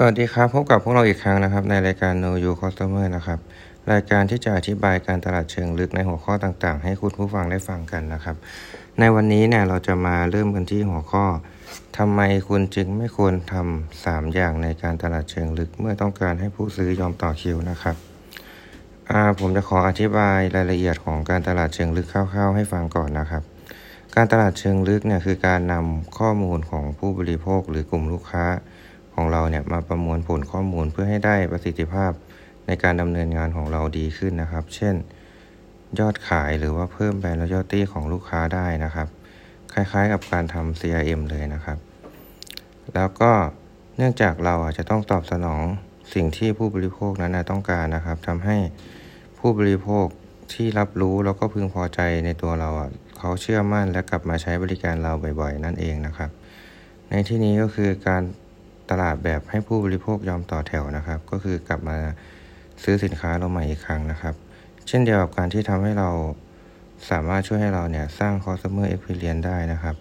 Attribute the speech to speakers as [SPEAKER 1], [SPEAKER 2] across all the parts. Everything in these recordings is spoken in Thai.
[SPEAKER 1] สวัสดีครับ พบกับพวกเราอีกครั้งนะครับ ในรายการ Know You Customer นะครับ รายการที่จะอธิบายการตลาดเชิงลึกในหัวข้อต่างๆ ให้คุณผู้ฟังได้ฟังกันนะครับ ในวันนี้เนี่ยเราจะมาเริ่มกันที่หัวข้อทำไมคุณจึงไม่ควรทำ3อย่างในการตลาดเชิงลึก เมื่อต้องการให้ผู้ซื้อยอมต่อคิวนะครับผมจะขออธิบายรายละเอียดของการตลาดเชิงลึกคร่าวๆ ให้ฟังก่อนนะครับ การตลาดเชิงลึกเนี่ยคือการนำข้อมูลของผู้บริโภคหรือกลุ่มลูกค้า ของเราเนี่ยมาประมวลผลข้อมูลเพื่อให้ได้ประสิทธิภาพในการดำเนินงานของเราดีขึ้นนะครับ เช่น ยอดขายหรือว่าเพิ่มแบรนด์และยอดตี้ของลูกค้าได้นะครับ คล้ายๆกับการทำ CRM เลยนะครับ แล้วก็เนื่องจากเราอาจจะต้องตอบสนองสิ่งที่ผู้บริโภคนั้นต้องการนะครับทำให้ผู้บริโภคที่รับรู้แล้วก็พึงพอใจในตัวเราอะเขาเชื่อมั่นและกลับมาใช้บริการเราบ่อยๆ นั่นเองนะครับ ในที่นี้ก็คือการ ตลาดแบบให้ผู้บริโภคยอมต่อแถวนะครับ ก็คือกลับมาซื้อสินค้าเราใหม่อีกครั้งนะครับ เช่นเดียวกับการที่ทำให้เราสามารถช่วยให้เราเนี่ยสร้าง customer experience ได้นะครับ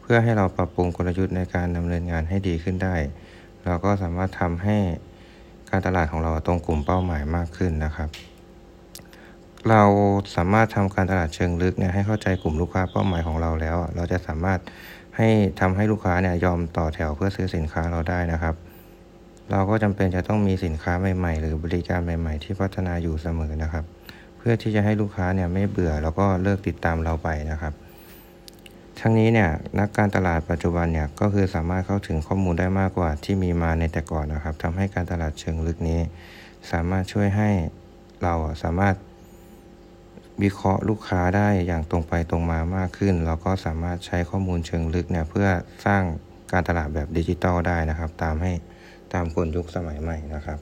[SPEAKER 1] เพื่อให้เราปรับปรุงกลยุทธ์ในการดำเนินงานให้ดีขึ้นได้ เราก็สามารถทำให้การตลาดของเราตรงกลุ่มเป้าหมายมากขึ้นนะครับ เราสามารถทำการตลาดเชิงลึกเนี่ยให้เข้าใจกลุ่มลูกค้าเป้าหมายของเราแล้ว เราจะสามารถ ให้ทำให้ลูกค้าเนี่ยยอมต่อแถวเพื่อซื้อสินค้าเราได้นะครับ เราก็จำเป็นจะต้องมีสินค้าใหม่ๆ หรือบริการใหม่ๆ ที่พัฒนาอยู่เสมอนะครับ เพื่อที่จะให้ลูกค้าเนี่ยไม่เบื่อแล้วก็เลิกติดตามเราไปนะครับ ทั้งนี้เนี่ยนักการตลาดปัจจุบันเนี่ยก็คือสามารถเข้าถึงข้อมูลได้มากกว่าที่มีมาในแต่ก่อนนะครับทำให้การตลาดเชิงลึกนี้ สามารถช่วยให้เราสามารถ วิเคราะห์ลูกค้าได้อย่างตรงไปตรงมามากขึ้นเราก็สามารถใช้ข้อมูลเชิงลึกเนี่ยเพื่อสร้างการตลาดแบบดิจิตอลได้นะครับ ตามให้ตามคนยุคสมัยใหม่นะครับ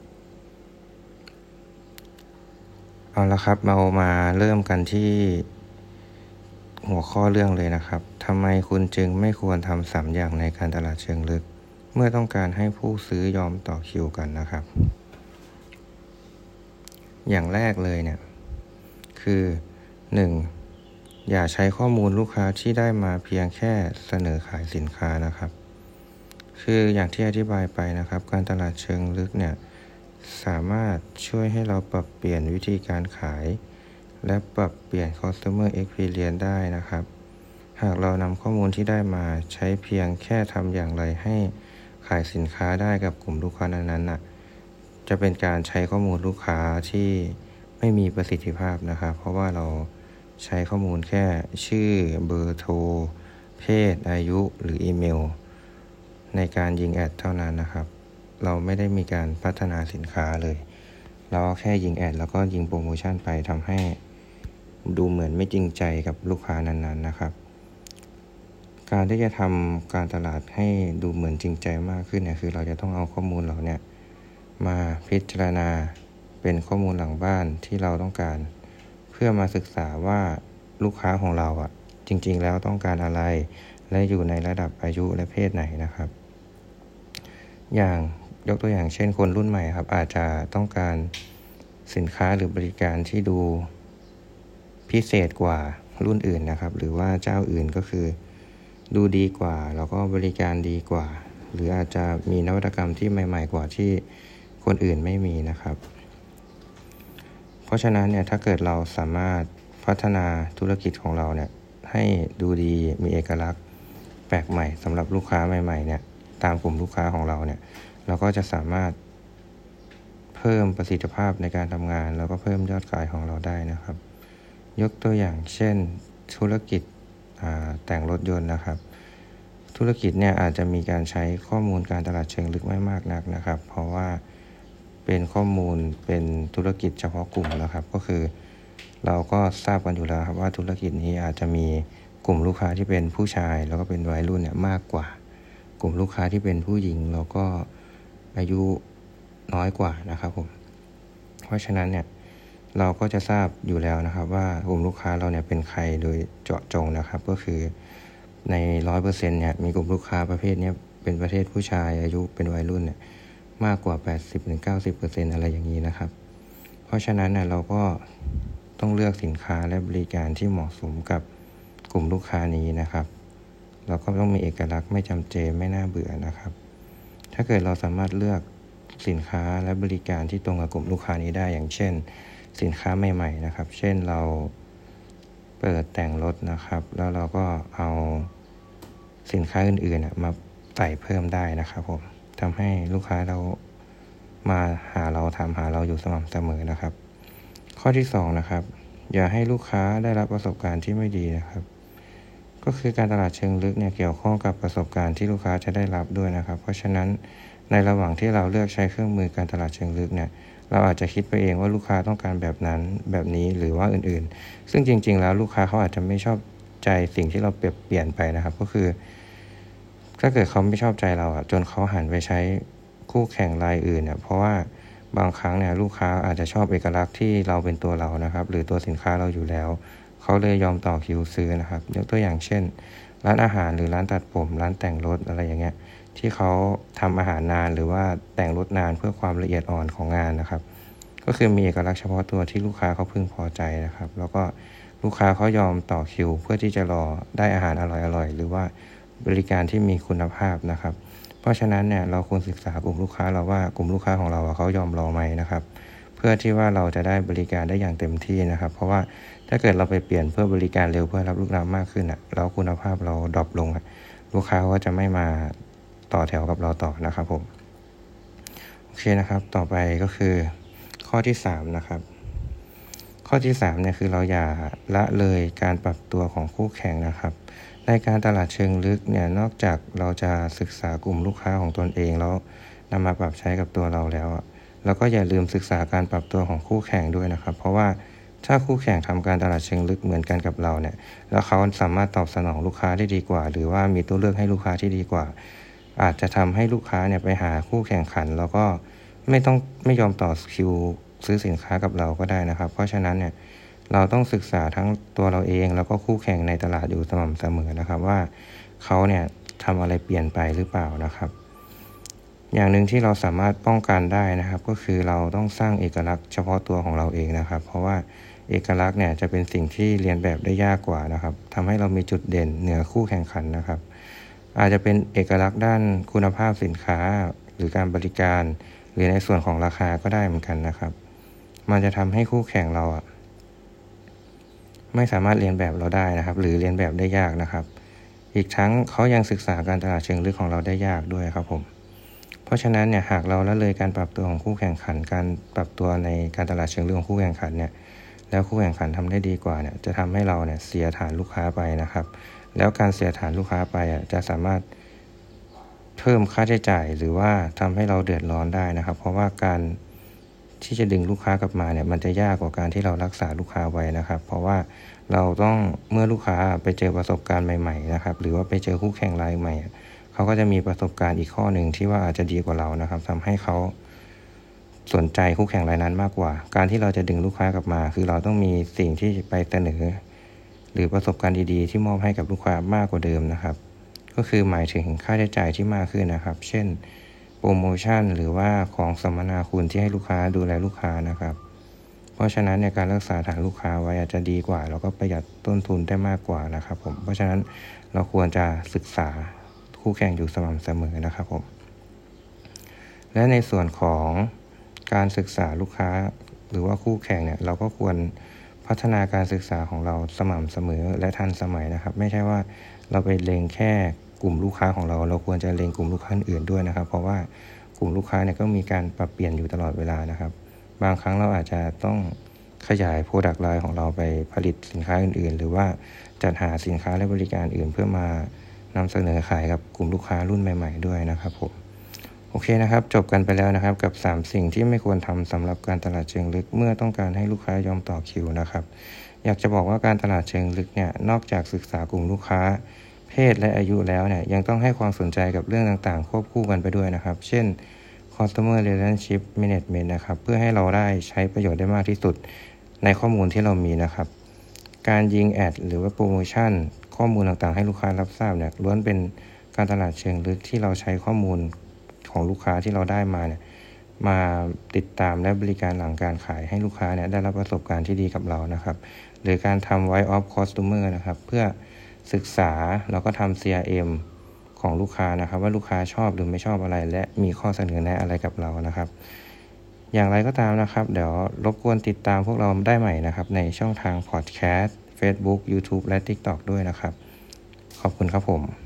[SPEAKER 1] เอาละครับเรามาเริ่มกันที่หัวข้อเรื่องเลยนะครับทำไมคุณจึงไม่ควรทำสามอย่างในการตลาดเชิงลึก เมื่อต้องการให้ผู้ซื้อยอมต่อคิวกันนะครับ อย่างแรกเลยเนี่ยคือ 1. อย่าใช้ข้อมูลลูกค้าที่ได้มาเพียงแค่เสนอขายสินค้านะครับ คืออย่างที่อธิบายไปนะครับ การตลาดเชิงลึกเนี่ยสามารถช่วยให้เราปรับเปลี่ยนวิธีการขาย และปรับเปลี่ยน customer experience ได้นะครับ หากเรานำข้อมูลที่ได้มาใช้เพียงแค่ทำอย่างไรให้ขายสินค้าได้กับกลุ่มลูกค้านั้นๆน่ะจะเป็นการใช้ข้อมูลลูกค้าที่ไม่มีประสิทธิภาพนะครับ เพราะว่าเรา ใช้ข้อมูลแค่ชื่อเบอร์โทร เพศ อายุ หรืออีเมล ในการยิงแอดเท่านั้นนะครับ เราไม่ได้มีการพัฒนาสินค้าเลย เราแค่ยิงแอดแล้วก็ยิงโปรโมชั่นไปทำให้ดูเหมือนไม่จริงใจกับลูกค้านั้นๆนะครับ การที่จะทำการตลาดให้ดูเหมือนจริงใจมากขึ้นเนี่ยคือ เราจะต้องเอาข้อมูลเราเนี่ยมาพิจารณาเป็นข้อมูลหลังบ้านที่เราต้องการ พื่อมาศึกษาว่าลูกค้าของเราอะ จริง ๆ แล้วต้องการอะไร และอยู่ในระดับอายุและเพศไหนนะครับ อย่างยกตัวอย่างเช่นคนรุ่นใหม่ครับ อาจจะต้องการสินค้าหรือบริการที่ดูพิเศษกว่ารุ่นอื่นนะครับ หรือว่าเจ้าอื่นก็คือ ดูดีกว่า แล้วก็บริการดีกว่า หรืออาจจะมีนวัตกรรมที่ใหม่ ๆ กว่าที่คนอื่นไม่มีนะครับ ราะฉะนั้นเนี่ยถ้าเกิดเราสามารถพัฒนาธุรกิจของเราเนี่ยให้ดูดีมีเอกลักษณ์แปลกใหม่สำหรับลูกค้าใหม่ๆเนี่ยตามกลุ่มลูกค้าของเราเนี่ยเราก็จะสามารถเพิ่มประสิทธิภาพในการทำงาน แล้วก็เพิ่มยอดขายของเราได้นะครับ ยกตัวอย่างเช่นธุรกิจแต่งรถยนต์นะครับ ธุรกิจเนี่ยอาจจะมีการใช้ข้อมูลการตลาดเชิงลึกไม่มากนักนะครับ เพราะว่า เป็นข้อมูลเป็นธุรกิจเฉพาะกลุ่มนะครับ ก็คือ เราก็ทราบกันอยู่แล้วครับว่าธุรกิจนี้อาจจะมีกลุ่มลูกค้าที่เป็นผู้ชาย แล้วก็เป็นวัยรุ่นเนี่ยมากกว่า กลุ่มลูกค้าที่เป็นผู้หญิงแล้วก็อายุน้อยกว่านะครับผมเพราะฉะนั้นเนี่ยเราก็จะทราบอยู่แล้วนะครับ ว่ากลุ่มลูกค้าเราเนี่ยเป็นใครโดยเจาะจงนะครับ ก็คือในร้อยเปอร์เซ็นต์เนี่ยมีกลุ่มลูกค้าประเภทนี้เป็นประเทศผู้ชายอายุเป็นวัยรุ่นเนี่ย มากกว่า 80-90%อะไรอย่างนี้นะครับ เพราะฉะนั้นนะเราก็ต้องเลือกสินค้าและบริการที่เหมาะสมกับกลุ่มลูกค้านี้นะครับ เราก็ต้องมีเอกลักษณ์ไม่จำเจไม่น่าเบื่อนะครับ ถ้าเกิดเราสามารถเลือกสินค้าและบริการที่ตรงกับกลุ่มลูกค้านี้ได้ อย่างเช่น สินค้าใหม่ ๆ นะครับ เช่นเราเปิดแต่งรถนะครับ แล้วเราก็เอาสินค้าอื่นๆมาใส่เพิ่มได้นะครับผม ทำให้ลูกค้าเรามาหาเราถามหาเราอยู่สม่ำเสมอนะครับ ข้อที่2นะครับ อย่าให้ลูกค้าได้รับประสบการณ์ที่ไม่ดีนะครับ ก็คือการตลาดเชิงลึกเนี่ยเกี่ยวข้องกับประสบการณ์ที่ลูกค้าจะได้รับด้วยนะครับ เพราะฉะนั้นในระหว่างที่เราเลือกใช้เครื่องมือการตลาดเชิงลึกเนี่ยเราอาจจะคิดไปเองว่าลูกค้าต้องการแบบนั้นแบบนี้หรือว่าอื่นๆ ซึ่งจริง ๆ แล้วลูกค้าเขาอาจจะไม่ชอบใจสิ่งที่เราเปลี่ยนเปลี่ยนไปนะครับ ก็คือ ถ้าเกิดเขาไม่ชอบใจเราอะจนเขาหันไปใช้คู่แข่งรายอื่นเนี่ยเพราะว่าบางครั้งเนี่ยลูกค้าอาจจะชอบเอกลักษณ์ที่เราเป็นตัวเรานะครับ หรือตัวสินค้าเราอยู่แล้ว เขาเลยยอมต่อคิวซื้อนะครับ ยกตัวอย่างเช่น ร้านอาหารหรือร้านตัดผม ร้านแต่งรถอะไรอย่างเงี้ยที่เขาทำอาหารนานหรือว่าแต่งรถนานเพื่อความละเอียดอ่อนของงานนะครับ ก็คือมีเอกลักษณ์เฉพาะตัวที่ลูกค้าเขาพึงพอใจนะครับ แล้วก็ลูกค้าเขายอมต่อคิว เพื่อที่จะรอได้อาหารอร่อยๆหรือว่า บริการที่มีคุณภาพนะครับ เพราะฉะนั้นเนี่ยเราควรศึกษากลุ่มลูกค้าเราว่ากลุ่มลูกค้าของเราเขายอมรอไหมนะครับ เพื่อที่ว่าเราจะได้บริการได้อย่างเต็มที่นะครับ เพราะว่าถ้าเกิดเราไปเปลี่ยนเพื่อบริการเร็วเพื่อรับลูกค้ามากขึ้นอะแล้วคุณภาพเราดรอปลงลูกค้าก็จะไม่มาต่อแถวกับเราต่อนะครับผมโอเคนะครับ ต่อไปก็คือข้อที่3นะครับ ข้อที่3เนี่ยคือเราอย่าละเลยการปรับตัวของคู่แข่งนะครับ ในการตลาดเชิงลึกเนี่ยนอกจากเราจะศึกษากลุ่มลูกค้าของตนเองแล้วนำมาปรับใช้กับตัวเราแล้วเราก็อย่าลืมศึกษาการปรับตัวของคู่แข่งด้วยนะครับ เพราะว่าถ้าคู่แข่งทำการตลาดเชิงลึกเหมือนกันกับเราเนี่ย แล้วเขาสามารถตอบสนองลูกค้าได้ดีกว่า หรือว่ามีตัวเลือกให้ลูกค้าที่ดีกว่า อาจจะทำให้ลูกค้าเนี่ยไปหาคู่แข่งขัน แล้วก็ไม่ต้องไม่ยอมต่อคิวซื้อสินค้ากับเราก็ได้นะครับ เพราะฉะนั้นเนี่ย เราต้องศึกษาทั้งตัวเราเอง แล้วก็คู่แข่งในตลาดอยู่สม่ำเสมอนะครับ ว่าเขาเนี่ยทำอะไรเปลี่ยนไปหรือเปล่านะครับ อย่างหนึ่งที่เราสามารถป้องกันได้นะครับ ก็คือเราต้องสร้างเอกลักษณ์เฉพาะตัวของเราเองนะครับ เพราะว่าเอกลักษณ์เนี่ยจะเป็นสิ่งที่เรียนแบบได้ยากกว่านะครับทำให้เรามีจุดเด่นเหนือคู่แข่งขันนะครับ อาจจะเป็นเอกลักษณ์ด้านคุณภาพสินค้าหรือการบริการ หรือในส่วนของราคาก็ได้เหมือนกันนะครับ มันจะทำให้คู่แข่งเราอะ ไม่สามารถเรียนแบบเราได้นะครับ หรือเรียนแบบได้ยากนะครับ อีกทั้งเขายังศึกษาการตลาดเชิงลึกของเราได้ยากด้วยครับผม เพราะฉะนั้นเนี่ยหากเราละเลยการปรับตัวของคู่แข่งขัน การปรับตัวในการตลาดเชิงลึกของคู่แข่งขันเนี่ยแล้วคู่แข่งขันทำได้ดีกว่าเนี่ยจะทำให้เราเนี่ยเสียฐานลูกค้าไปนะครับ แล้วการเสียฐานลูกค้าไปอะจะสามารถเพิ่มค่าใช้จ่ายหรือว่าทำให้เราเดือดร้อนได้นะครับ เพราะว่าการ ที่จะดึงลูกค้ากลับมาเนี่ยมันจะยากกว่าการที่เรารักษาลูกค้าไว้นะครับ เพราะว่าเราต้องเมื่อลูกค้าไปเจอประสบการณ์ใหม่ๆนะครับหรือว่าไปเจอคู่แข่งรายใหม่เขาก็จะมีประสบการณ์อีกข้อหนึ่งที่ว่าอาจจะดีกว่าเรานะครับทำให้เขาสนใจคู่แข่งรายนั้นมากกว่า การที่เราจะดึงลูกค้ากลับมา คือเราต้องมีสิ่งที่ไปเสนอ หรือประสบการณ์ดีๆ ที่มอบให้กับลูกค้ามากกว่าเดิมนะครับ ก็คือหมายถึงค่าใช้จ่ายที่มากขึ้นนะครับ เช่น โปรโมชั่นหรือว่าของสัมมนาคุณที่ให้ลูกค้าดูแลลูกค้านะครับ เพราะฉะนั้นในการรักษาฐานลูกค้าไว้อาจจะดีกว่า แล้วก็ประหยัดต้นทุนได้มากกว่านะครับผมเพราะฉะนั้นเราควรจะศึกษาคู่แข่งอยู่สม่ำเสมอนะครับผมและในส่วนของการศึกษาลูกค้าหรือว่าคู่แข่งเนี่ยเราก็ควรพัฒนาการศึกษาของเราสม่ำเสมอและทันสมัยนะครับ ไม่ใช่ว่าเราไปเล็งแค่ กลุ่มลูกค้าของเรา เราควรจะเล็งกลุ่มลูกค้าอื่นด้วยนะครับ เพราะว่ากลุ่มลูกค้าเนี่ยก็มีการปรับเปลี่ยนอยู่ตลอดเวลานะครับ บางครั้งเราอาจจะต้องขยาย product line ของเราไปผลิตสินค้าอื่น ๆ หรือว่าจัดหาสินค้าและบริการอื่น เพื่อมานำเสนอขายกับกลุ่มลูกค้ารุ่นใหม่ ๆ ด้วยนะครับผมโอเคนะครับ จบกันไปแล้วนะครับกับ 3 สิ่งที่ไม่ควรทำสำหรับการตลาดเชิงลึก เมื่อต้องการให้ลูกค้ายอมต่อคิวนะครับ อยากจะบอกว่าการตลาดเชิงลึกเนี่ยนอกจากศึกษากลุ่มลูกค้า เพศและอายุแล้วเนี่ยยังต้องให้ความสนใจกับเรื่องต่างๆ ควบคู่กันไปด้วยนะครับ เช่น customer relationship management นะครับ เพื่อให้เราได้ใช้ประโยชน์ได้มากที่สุดในข้อมูลที่เรามีนะครับ การยิงแอดหรือว่าโปรโมชั่น ข้อมูลต่างๆ ให้ลูกค้ารับทราบเนี่ยล้วนเป็นการตลาดเชิงลึกที่เราใช้ข้อมูลของลูกค้าที่เราได้มาเนี่ยมาติดตามและบริการหลังการขายให้ลูกค้าเนี่ยได้รับประสบการณ์ที่ดีกับเรานะครับ หรือการทำ white off customer นะครับ เพื่อ ศึกษาแล้วก็ทำ CRM ของลูกค้านะครับ ว่าลูกค้าชอบหรือไม่ชอบอะไร และมีข้อเสนอแนะอะไรกับเรานะครับ อย่างไรก็ตามนะครับ เดี๋ยวรบกวนติดตามพวกเราได้ใหม่นะครับ ในช่องทางพอดแคสต์ Facebook YouTube และ TikTok ด้วยนะครับ ขอบคุณครับผม